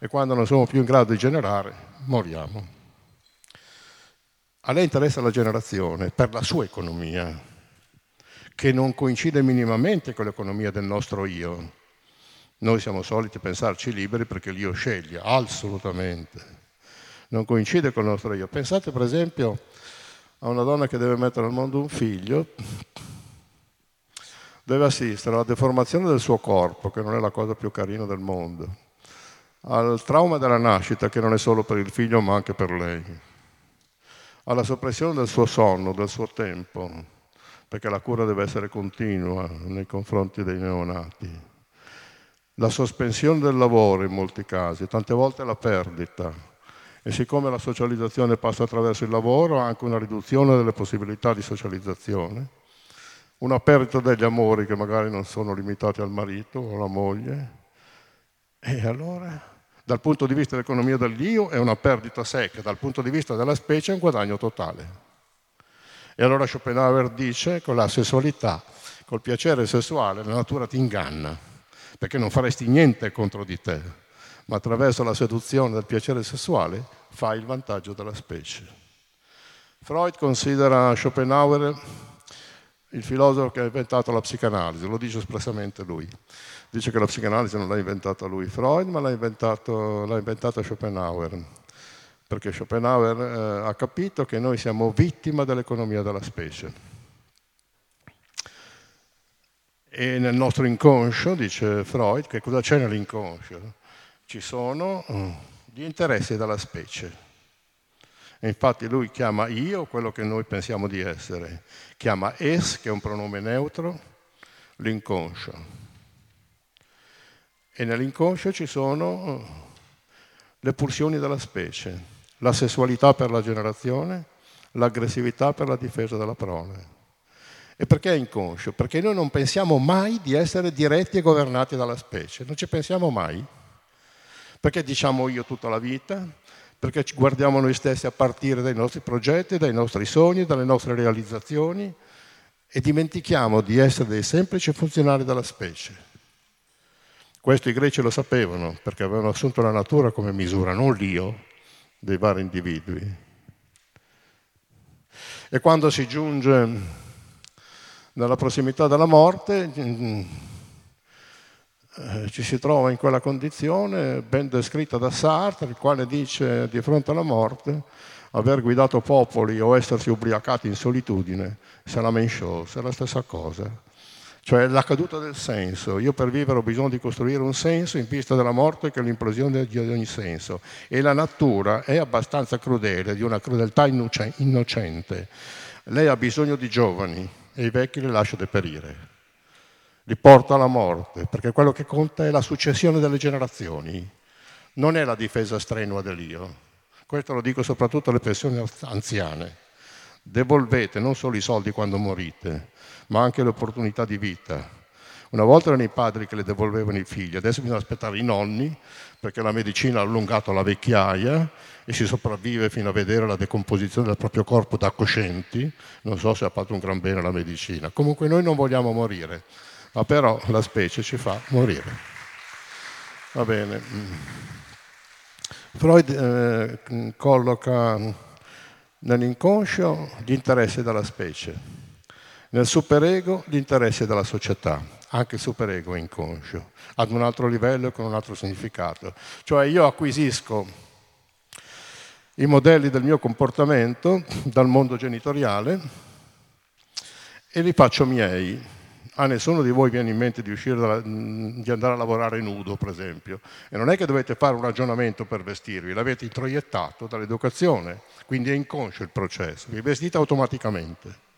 e quando non siamo più in grado di generare, moriamo. A lei interessa la generazione per la sua economia, che non coincide minimamente con l'economia del nostro io. Noi siamo soliti pensarci liberi perché l'io sceglie, assolutamente. Non coincide con il nostro io. Pensate per esempio a una donna che deve mettere al mondo un figlio, deve assistere alla deformazione del suo corpo, che non è la cosa più carina del mondo, al trauma della nascita, che non è solo per il figlio ma anche per lei, alla soppressione del suo sonno, del suo tempo, perché la cura deve essere continua nei confronti dei neonati. La sospensione del lavoro in molti casi, tante volte la perdita. E siccome la socializzazione passa attraverso il lavoro, anche una riduzione delle possibilità di socializzazione, una perdita degli amori che magari non sono limitati al marito o alla moglie. E allora, dal punto di vista dell'economia dell'io, è una perdita secca, dal punto di vista della specie è un guadagno totale. E allora Schopenhauer dice con la sessualità, col piacere sessuale, la natura ti inganna, perché non faresti niente contro di te, ma attraverso la seduzione del piacere sessuale fai il vantaggio della specie. Freud considera Schopenhauer il filosofo che ha inventato la psicanalisi, lo dice espressamente lui. Dice che la psicanalisi non l'ha inventata lui Freud, ma l'ha, inventata Schopenhauer perché Schopenhauer eh, ha capito che noi siamo vittima dell'economia della specie. E nel nostro inconscio, dice Freud, che cosa c'è nell'inconscio? Ci sono eh, gli interessi della specie. E infatti lui chiama io quello che noi pensiamo di essere, chiama es, che è un pronome neutro, l'inconscio. E nell'inconscio ci sono eh, le pulsioni della specie la sessualità per la generazione, l'aggressività per la difesa della prole. E perché è inconscio? Perché noi non pensiamo mai di essere diretti e governati dalla specie, non ci pensiamo mai. Perché diciamo io tutta la vita? Perché guardiamo noi stessi a partire dai nostri progetti, dai nostri sogni, dalle nostre realizzazioni e dimentichiamo di essere dei semplici funzionari della specie. Questo i greci lo sapevano perché avevano assunto la natura come misura, non l'io dei vari individui. E quando si giunge nella prossimità della morte, eh, ci si trova in quella condizione ben descritta da Sartre, il quale dice di fronte alla morte aver guidato popoli o essersi ubriacati in solitudine, la même chose, è la stessa cosa cioè la caduta del senso. Io per vivere ho bisogno di costruire un senso in vista della morte che è l'implosione di ogni senso. E la natura è abbastanza crudele, di una crudeltà innocente. Lei ha bisogno di giovani e i vecchi li lascia deperire. Li porta alla morte, perché quello che conta è la successione delle generazioni, non è la difesa strenua dell'io. Questo lo dico soprattutto alle persone anziane. Devolvete non solo i soldi quando morite, ma anche l'opportunità di vita. Una volta erano i padri che le devolvevano i figli, adesso bisogna aspettare i nonni perché la medicina ha allungato la vecchiaia e si sopravvive fino a vedere la decomposizione del proprio corpo da coscienti. Non so se ha fatto un gran bene la medicina. Comunque noi non vogliamo morire, ma però la specie ci fa morire. Va bene. Freud eh, colloca nell'inconscio gli interessi della specie nel superego l'interesse della società, anche il superego è inconscio, ad un altro livello e con un altro significato. Cioè io acquisisco i modelli del mio comportamento dal mondo genitoriale e li faccio miei. A nessuno di voi viene in mente di, da, di andare a lavorare nudo, per esempio. E non è che dovete fare un ragionamento per vestirvi, l'avete introiettato dall'educazione, quindi è inconscio il processo, vi vestite automaticamente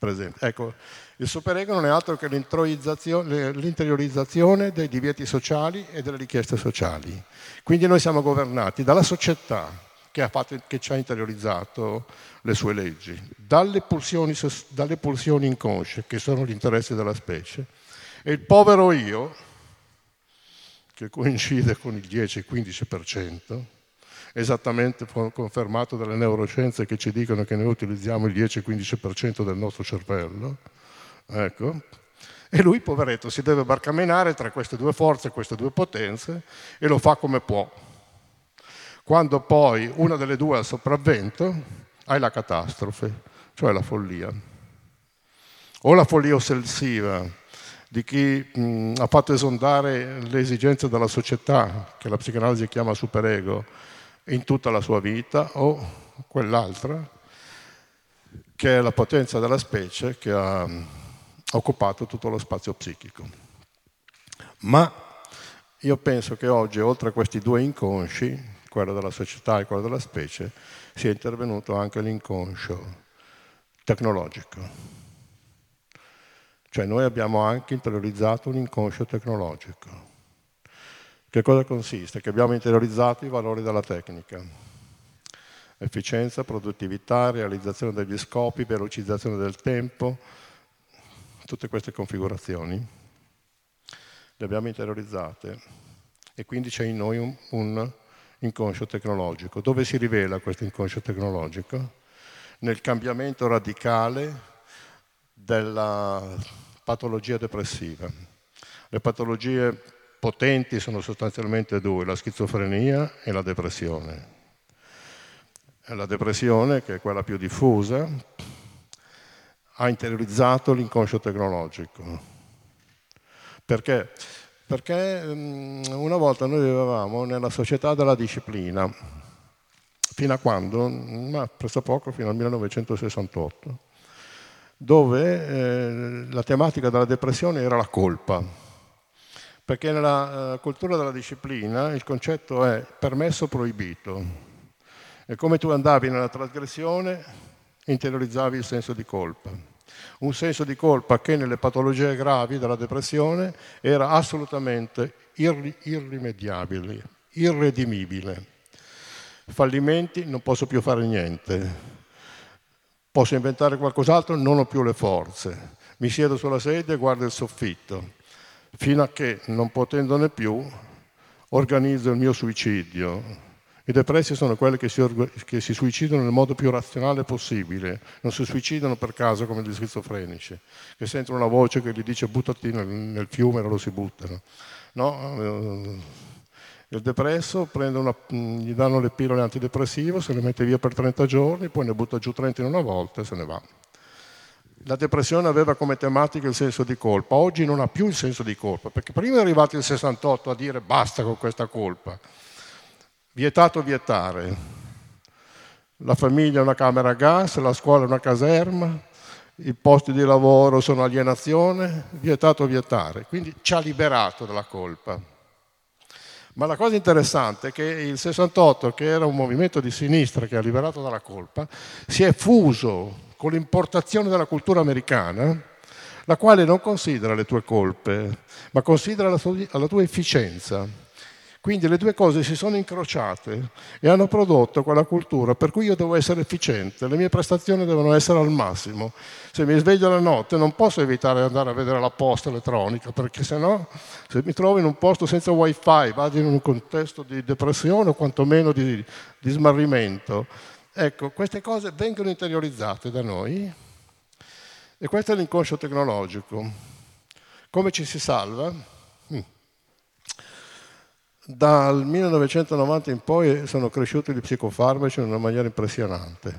presente. Ecco, il superego non è altro che l'interiorizzazione dei divieti sociali e delle richieste sociali. Quindi noi siamo governati dalla società che, fatto, che ci ha interiorizzato le sue leggi, dalle pulsioni, dalle pulsioni inconsce, che sono gli interessi della specie, e il povero io, che coincide con il 10-15%, esattamente confermato dalle neuroscienze che ci dicono che noi utilizziamo il 10-15% del nostro cervello. Ecco. E lui, poveretto, si deve barcamenare tra queste due forze, queste due potenze, e lo fa come può. Quando poi una delle due ha sopravvento, hai la catastrofe, cioè la follia. O la follia ossessiva di chi mh, ha fatto esondare le esigenze della società, che la psicanalisi chiama superego, in tutta la sua vita o quell'altra che è la potenza della specie che ha occupato tutto lo spazio psichico. Ma io penso che oggi, oltre a questi due inconsci, quello della società e quello della specie, sia intervenuto anche l'inconscio tecnologico. Cioè noi abbiamo anche interiorizzato un inconscio tecnologico. Che cosa consiste? Che abbiamo interiorizzato i valori della tecnica. Efficienza, produttività, realizzazione degli scopi, velocizzazione del tempo, tutte queste configurazioni le abbiamo interiorizzate e quindi c'è in noi un, un inconscio tecnologico. Dove si rivela questo inconscio tecnologico? Nel cambiamento radicale della patologia depressiva. Le patologie potenti sono sostanzialmente due, la schizofrenia e la depressione. La depressione, che è quella più diffusa, ha interiorizzato l'inconscio tecnologico. Perché? Perché mm, una volta noi vivevamo nella società della disciplina, fino a quando? Ma poco, fino al 1968, dove eh, la tematica della depressione era la colpa perché nella uh, cultura della disciplina il concetto è permesso proibito. E come tu andavi nella trasgressione, interiorizzavi il senso di colpa. Un senso di colpa che nelle patologie gravi della depressione era assolutamente irri- irrimediabile, irredimibile. Fallimenti, non posso più fare niente. Posso inventare qualcos'altro? Non ho più le forze. Mi siedo sulla sedia e guardo il soffitto, fino a che, non potendone più, organizzo il mio suicidio. I depressi sono quelli che si, che si, suicidano nel modo più razionale possibile, non si suicidano per caso come gli schizofrenici, che sentono una voce che gli dice buttati nel, nel fiume e lo si buttano. No? Il depresso una, gli danno le pillole antidepressive, se le mette via per 30 giorni, poi ne butta giù 30 in una volta e se ne va. La depressione aveva come tematica il senso di colpa, oggi non ha più il senso di colpa, perché prima è arrivato il 68 a dire basta con questa colpa. Vietato vietare. La famiglia è una camera a gas, la scuola è una caserma, i posti di lavoro sono alienazione, vietato vietare. Quindi ci ha liberato dalla colpa. Ma la cosa interessante è che il 68, che era un movimento di sinistra che ha liberato dalla colpa, si è fuso con l'importazione della cultura americana, la quale non considera le tue colpe, ma considera la tua, la tua efficienza. Quindi le due cose si sono incrociate e hanno prodotto quella cultura per cui io devo essere efficiente, le mie prestazioni devono essere al massimo. Se mi sveglio la notte non posso evitare di andare a vedere la posta elettronica perché se no, se mi trovo in un posto senza wifi, vado in un contesto di depressione o quantomeno di, di smarrimento, Ecco, queste cose vengono interiorizzate da noi e questo è l'inconscio tecnologico. Come ci si salva? Mm. Dal 1990 in poi sono cresciuti gli psicofarmaci in una maniera impressionante.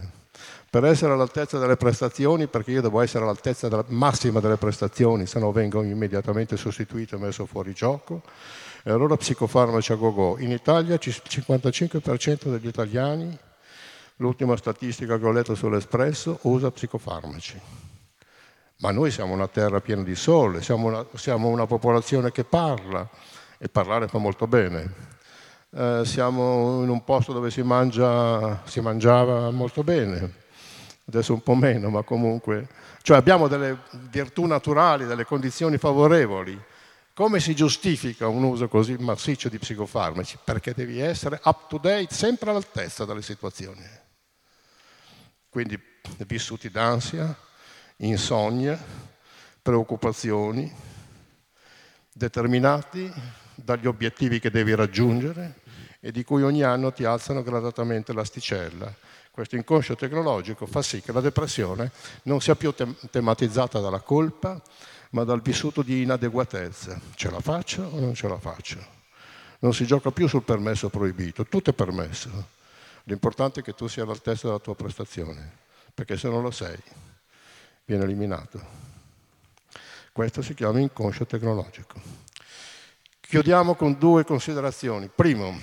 Per essere all'altezza delle prestazioni, perché io devo essere all'altezza della massima delle prestazioni, se no vengo immediatamente sostituito e messo fuori gioco. E allora psicofarmaci a go-go. In Italia il 55% degli italiani l'ultima statistica che ho letto sull'Espresso, usa psicofarmaci. Ma noi siamo una terra piena di sole, siamo una, siamo una popolazione che parla e parlare fa molto bene. Eh, siamo in un posto dove si, mangia, si mangiava molto bene, adesso un po' meno, ma comunque, cioè abbiamo delle virtù naturali, delle condizioni favorevoli. Come si giustifica un uso così massiccio di psicofarmaci? Perché devi essere up to date, sempre all'altezza delle situazioni quindi vissuti d'ansia, insonnia, preoccupazioni, determinati dagli obiettivi che devi raggiungere e di cui ogni anno ti alzano gradatamente l'asticella. Questo inconscio tecnologico fa sì che la depressione non sia più tem- tematizzata dalla colpa, ma dal vissuto di inadeguatezza. Ce la faccio o non ce la faccio? Non si gioca più sul permesso proibito, tutto è permesso L'importante è che tu sia all'altezza della tua prestazione, perché se non lo sei, viene eliminato. Questo si chiama inconscio tecnologico. Chiudiamo con due considerazioni. Primo,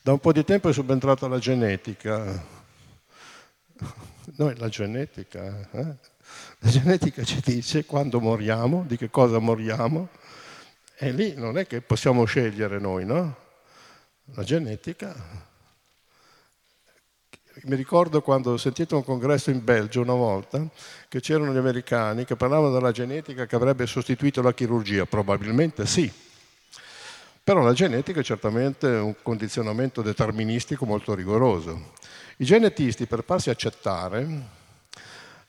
da un po' di tempo è subentrata la genetica. Noi la genetica, eh? la genetica ci dice quando moriamo, di che cosa moriamo, e lì non è che possiamo scegliere noi, no? La genetica mi ricordo quando ho sentito un congresso in Belgio una volta che c'erano gli americani che parlavano della genetica che avrebbe sostituito la chirurgia, probabilmente sì, però la genetica è certamente un condizionamento deterministico molto rigoroso. I genetisti per farsi accettare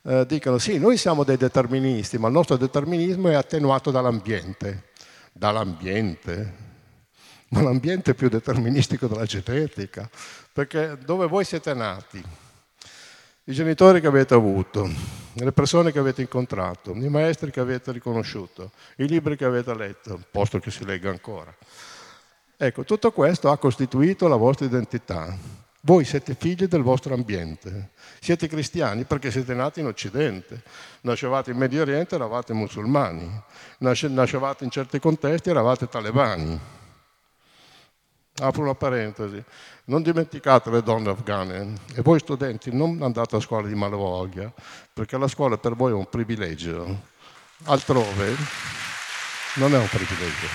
eh, dicono sì, noi siamo dei deterministi, ma il nostro determinismo è attenuato dall'ambiente. Dall'ambiente? Ma l'ambiente più deterministico della genetica perché dove voi siete nati, i genitori che avete avuto, le persone che avete incontrato, i maestri che avete riconosciuto, i libri che avete letto, posto che si legga ancora. Ecco, tutto questo ha costituito la vostra identità. Voi siete figli del vostro ambiente, siete cristiani perché siete nati in Occidente, nascevate in Medio Oriente, eravate musulmani, nascevate in certi contesti, eravate talebani. Apro una parentesi. Non dimenticate le donne afghane e voi studenti non andate a scuola di malavoglia, perché la scuola per voi è un privilegio. Altrove non è un privilegio.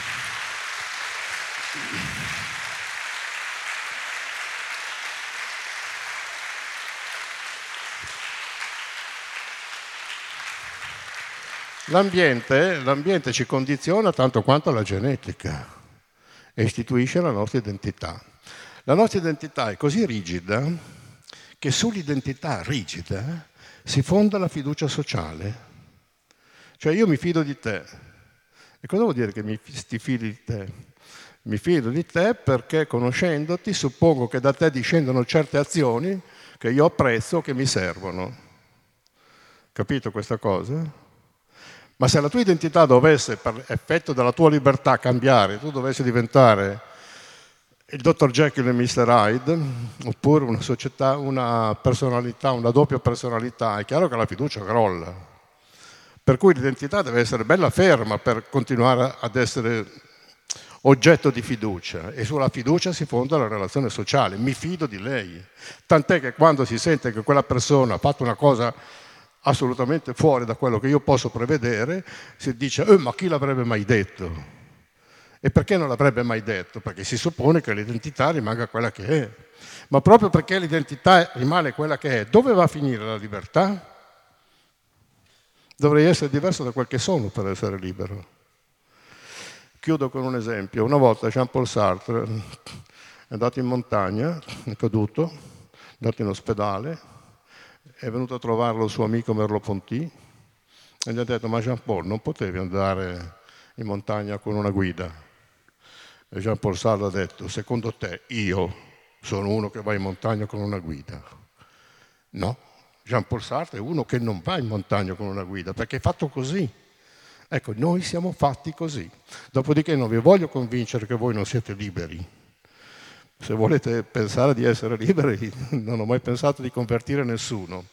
L'ambiente, l'ambiente ci condiziona tanto quanto la genetica e istituisce la nostra identità. La nostra identità è così rigida che sull'identità rigida si fonda la fiducia sociale. Cioè io mi fido di te. E cosa vuol dire che mi, ti fidi di te? Mi fido di te perché conoscendoti suppongo che da te discendono certe azioni che io apprezzo, che mi servono. Capito questa cosa? Ma se la tua identità dovesse, per effetto della tua libertà, cambiare, tu dovessi diventare il dottor Jekyll e Mr. Hyde, oppure una società, una personalità, una doppia personalità, è chiaro che la fiducia crolla. Per cui l'identità deve essere bella ferma per continuare ad essere oggetto di fiducia e sulla fiducia si fonda la relazione sociale. Mi fido di lei. Tant'è che quando si sente che quella persona ha fatto una cosa assolutamente fuori da quello che io posso prevedere, si dice, eh, ma chi l'avrebbe mai detto? E perché non l'avrebbe mai detto? Perché si suppone che l'identità rimanga quella che è. Ma proprio perché l'identità rimane quella che è, dove va a finire la libertà? Dovrei essere diverso da quel che sono per essere libero. Chiudo con un esempio. Una volta Jean-Paul Sartre è andato in montagna, è caduto, è andato in ospedale, è venuto a trovarlo il suo amico Merleau-Ponty e gli ha detto ma Jean-Paul non potevi andare in montagna con una guida? E Jean-Paul Sartre ha detto secondo te io sono uno che va in montagna con una guida? No, Jean-Paul Sartre è uno che non va in montagna con una guida perché è fatto così. Ecco, noi siamo fatti così. Dopodiché non vi voglio convincere che voi non siete liberi, se volete pensare di essere liberi, non ho mai pensato di convertire nessuno.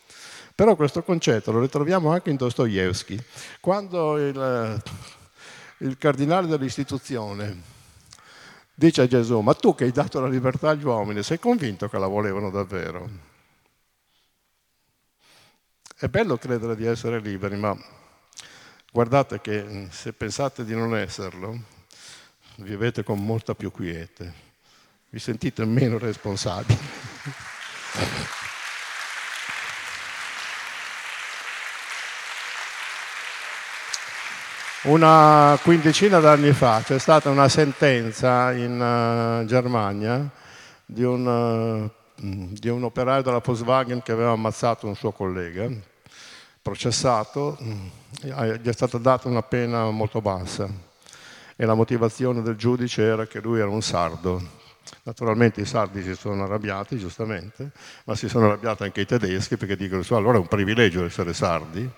Però questo concetto lo ritroviamo anche in Dostoevsky. Quando il, il cardinale dell'istituzione dice a Gesù, ma tu che hai dato la libertà agli uomini, sei convinto che la volevano davvero? È bello credere di essere liberi, ma guardate che se pensate di non esserlo, vivete con molta più quiete vi sentite meno responsabili. Una quindicina d'anni fa c'è stata una sentenza in uh, Germania di un, uh, di un, operaio della Volkswagen che aveva ammazzato un suo collega, processato, uh, gli è stata data una pena molto bassa e la motivazione del giudice era che lui era un sardo, Naturalmente i sardi si sono arrabbiati, giustamente, ma si sono arrabbiati anche i tedeschi perché dicono che allora è un privilegio essere sardi.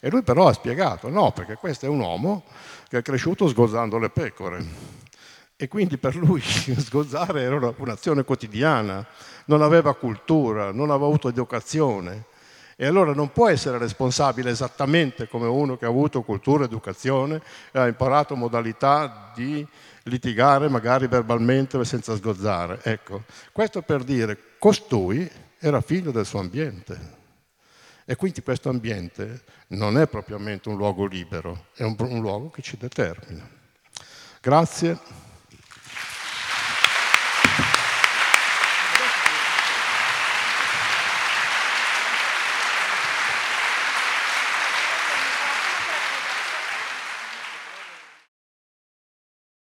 E lui però ha spiegato, no, perché questo è un uomo che è cresciuto sgozzando le pecore. E quindi per lui sgozzare era un'azione quotidiana, non aveva cultura, non aveva avuto educazione. E allora non può essere responsabile esattamente come uno che ha avuto cultura, educazione e ha imparato modalità di litigare magari verbalmente senza sgozzare. Ecco, questo per dire costui era figlio del suo ambiente. E quindi questo ambiente non è propriamente un luogo libero, è un, un luogo che ci determina. Grazie.